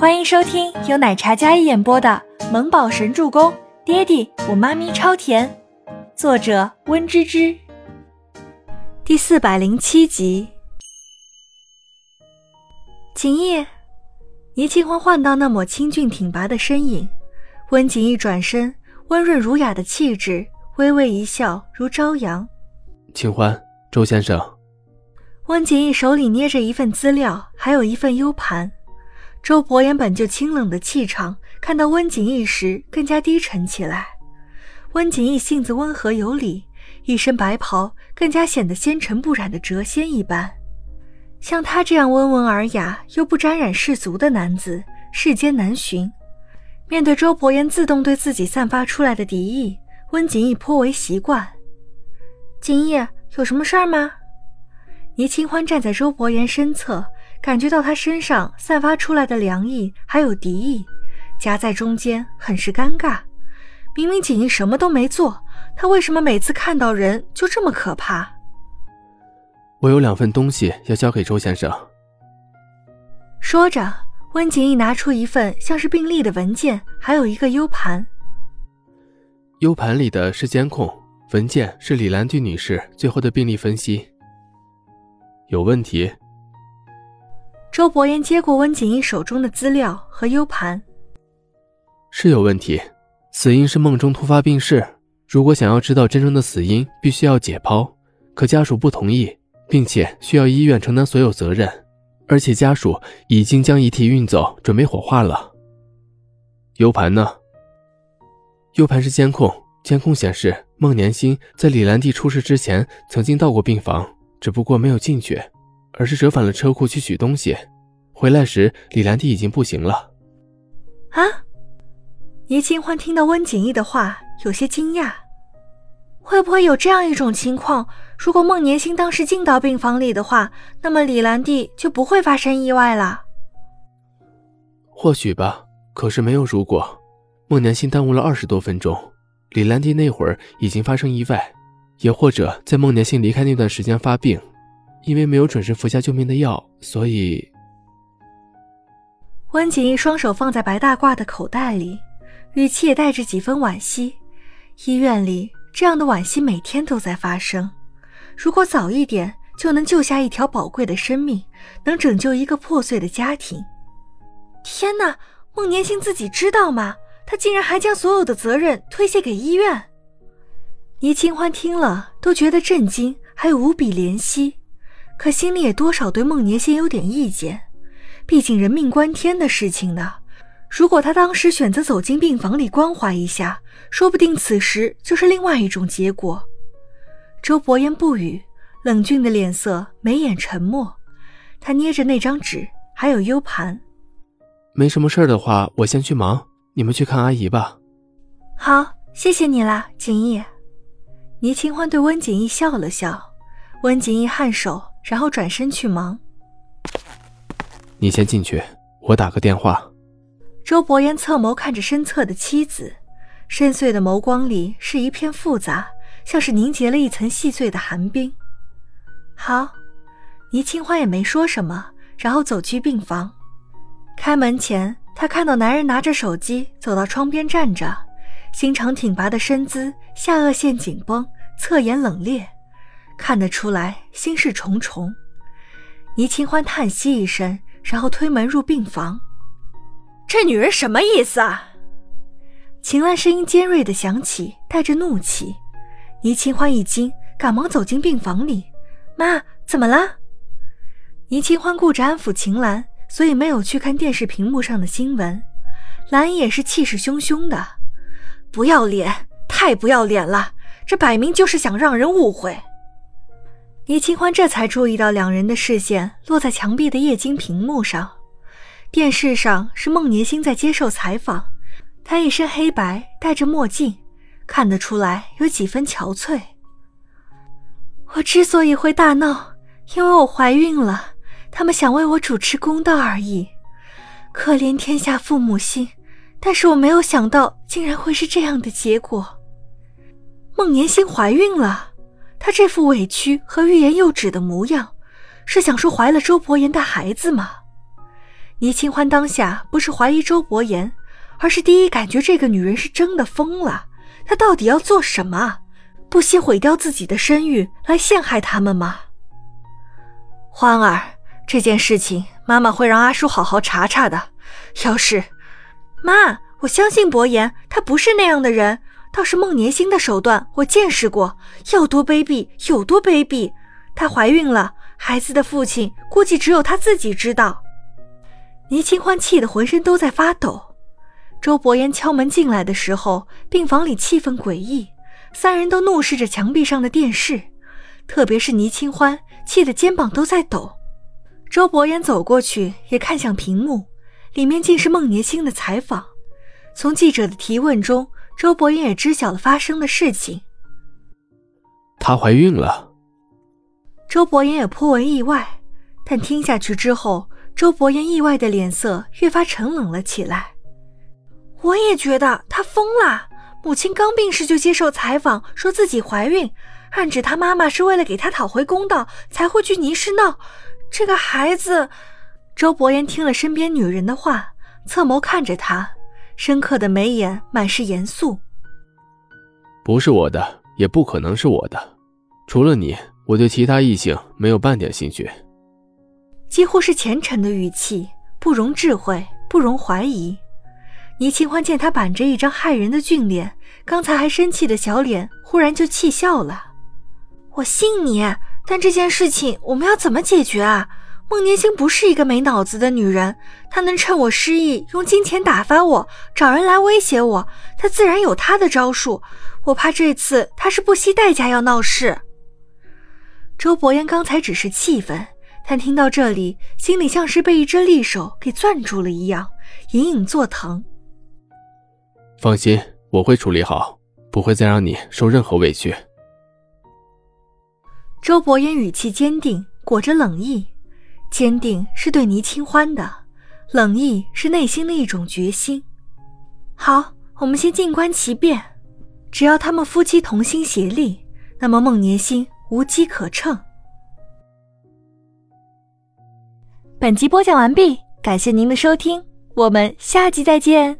欢迎收听由奶茶嘉一演播的《萌宝神助攻》，爹地我妈咪超甜，作者温芝芝。第四百零七集。锦逸，倪清欢换到那抹清俊挺拔的身影，温锦逸转身，温润儒雅的气质，微微一笑，如朝阳。清欢，周先生。温锦逸手里捏着一份资料，还有一份 U 盘。周伯言本就清冷的气场，看到温景逸时更加低沉起来。温景逸性子温和有礼，一身白袍更加显得纤尘不染的谪仙一般。像他这样温文尔雅又不沾染世俗的男子，世间难寻。面对周伯言自动对自己散发出来的敌意，温景逸颇为习惯。景逸，有什么事儿吗？倪清欢站在周伯言身侧。感觉到他身上散发出来的凉意，还有敌意，夹在中间很是尴尬。明明锦衣什么都没做，他为什么每次看到人就这么可怕？我有两份东西要交给周先生。说着，温锦逸拿出一份像是病历的文件，还有一个 U 盘。U 盘里的是监控，文件是李兰娣女士最后的病历分析。有问题？周伯言接过温锦逸手中的资料和 U 盘，是有问题，死因是梦中突发病逝。如果想要知道真正的死因，必须要解剖，可家属不同意，并且需要医院承担所有责任，而且家属已经将遗体运走，准备火化了。U 盘呢？U 盘是监控，监控显示孟年星在李兰娣出事之前曾经到过病房，只不过没有进去。而是折返了车库去取东西，回来时李兰娣已经不行了。啊！倪清欢听到温景逸的话，有些惊讶。会不会有这样一种情况：如果孟年星当时进到病房里的话，那么李兰娣就不会发生意外了？或许吧，可是没有如果。孟年星耽误了二十多分钟，李兰娣那会儿已经发生意外，也或者在孟年星离开那段时间发病。因为没有准时服下救命的药，所以温景逸双手放在白大褂的口袋里，语气也带着几分惋惜。医院里这样的惋惜每天都在发生。如果早一点就能救下一条宝贵的生命，能拯救一个破碎的家庭。天哪，孟年星自己知道吗？他竟然还将所有的责任推卸给医院。倪清欢听了都觉得震惊，还有无比怜惜。可心里也多少对孟年星有点意见，毕竟人命关天的事情呢。如果他当时选择走进病房里关怀一下，说不定此时就是另外一种结果。周伯言不语，冷峻的脸色，眉眼沉默。他捏着那张纸，还有 U 盘。没什么事的话，我先去忙，你们去看阿姨吧。好，谢谢你啦，锦逸。倪清欢对温锦逸笑了笑，温锦逸颔首。然后转身去忙。你先进去，我打个电话。周伯言侧眸看着身侧的妻子，深邃的眸光里是一片复杂，像是凝结了一层细碎的寒冰。好，倪清欢也没说什么，然后走去病房。开门前，他看到男人拿着手机走到窗边站着，心长挺拔的身姿，下颚线紧绷，侧颜冷冽。看得出来，心事重重。倪清欢叹息一声，然后推门入病房。这女人什么意思啊？秦岚声音尖锐的响起，带着怒气。倪清欢一惊，赶忙走进病房里。妈，怎么了？倪清欢顾着安抚秦岚，所以没有去看电视屏幕上的新闻。兰也是气势汹汹的，不要脸，太不要脸了！这摆明就是想让人误会。倪清欢这才注意到两人的视线落在墙壁的液晶屏幕上，电视上是孟年星在接受采访，他一身黑白，戴着墨镜，看得出来有几分憔悴。我之所以会大闹，因为我怀孕了，他们想为我主持公道而已。可怜天下父母心，但是我没有想到竟然会是这样的结果。孟年星怀孕了。她这副委屈和欲言又止的模样，是想说怀了周伯言的孩子吗？倪清欢当下不是怀疑周伯言，而是第一感觉这个女人是真的疯了。她到底要做什么？不惜毁掉自己的声誉来陷害他们吗？欢儿，这件事情妈妈会让阿叔好好查查的。要是……妈，我相信伯言，他不是那样的人。倒是孟年星的手段，我见识过，要多卑鄙有多卑鄙。她怀孕了，孩子的父亲估计只有她自己知道。倪清欢气得浑身都在发抖。周伯言敲门进来的时候，病房里气氛诡异，三人都怒视着墙壁上的电视，特别是倪清欢，气得肩膀都在抖。周伯言走过去，也看向屏幕，里面竟是孟年星的采访。从记者的提问中，周伯言也知晓了发生的事情。她怀孕了。周伯言也颇为意外，但听下去之后。周伯言意外的脸色越发沉冷了起来。我也觉得她疯了。母亲刚病时就接受采访，说自己怀孕，暗指她妈妈是为了给她讨回公道才会去泥市闹。这个孩子，周伯言听了身边女人的话，侧眸看着他，深刻的眉眼满是严肃。不是我的，也不可能是我的。除了你，我对其他异性没有半点兴趣。几乎是虔诚的语气，不容智慧，不容怀疑。倪清欢见他板着一张骇人的俊脸，刚才还生气的小脸忽然就气笑了。我信你，但这件事情我们要怎么解决啊？孟年星不是一个没脑子的女人，她能趁我失忆用金钱打发我，找人来威胁我，她自然有她的招数。我怕这次她是不惜代价要闹事。周伯言刚才只是气愤。但听到这里，心里像是被一只利手给攥住了一样，隐隐作疼。放心，我会处理好，不会再让你受任何委屈。周伯言语气坚定，裹着冷意。坚定是对倪清欢的，冷意是内心的一种决心。好，我们先静观其变。只要他们夫妻同心协力，那么孟年心无机可乘。本集播讲完毕，感谢您的收听，我们下集再见。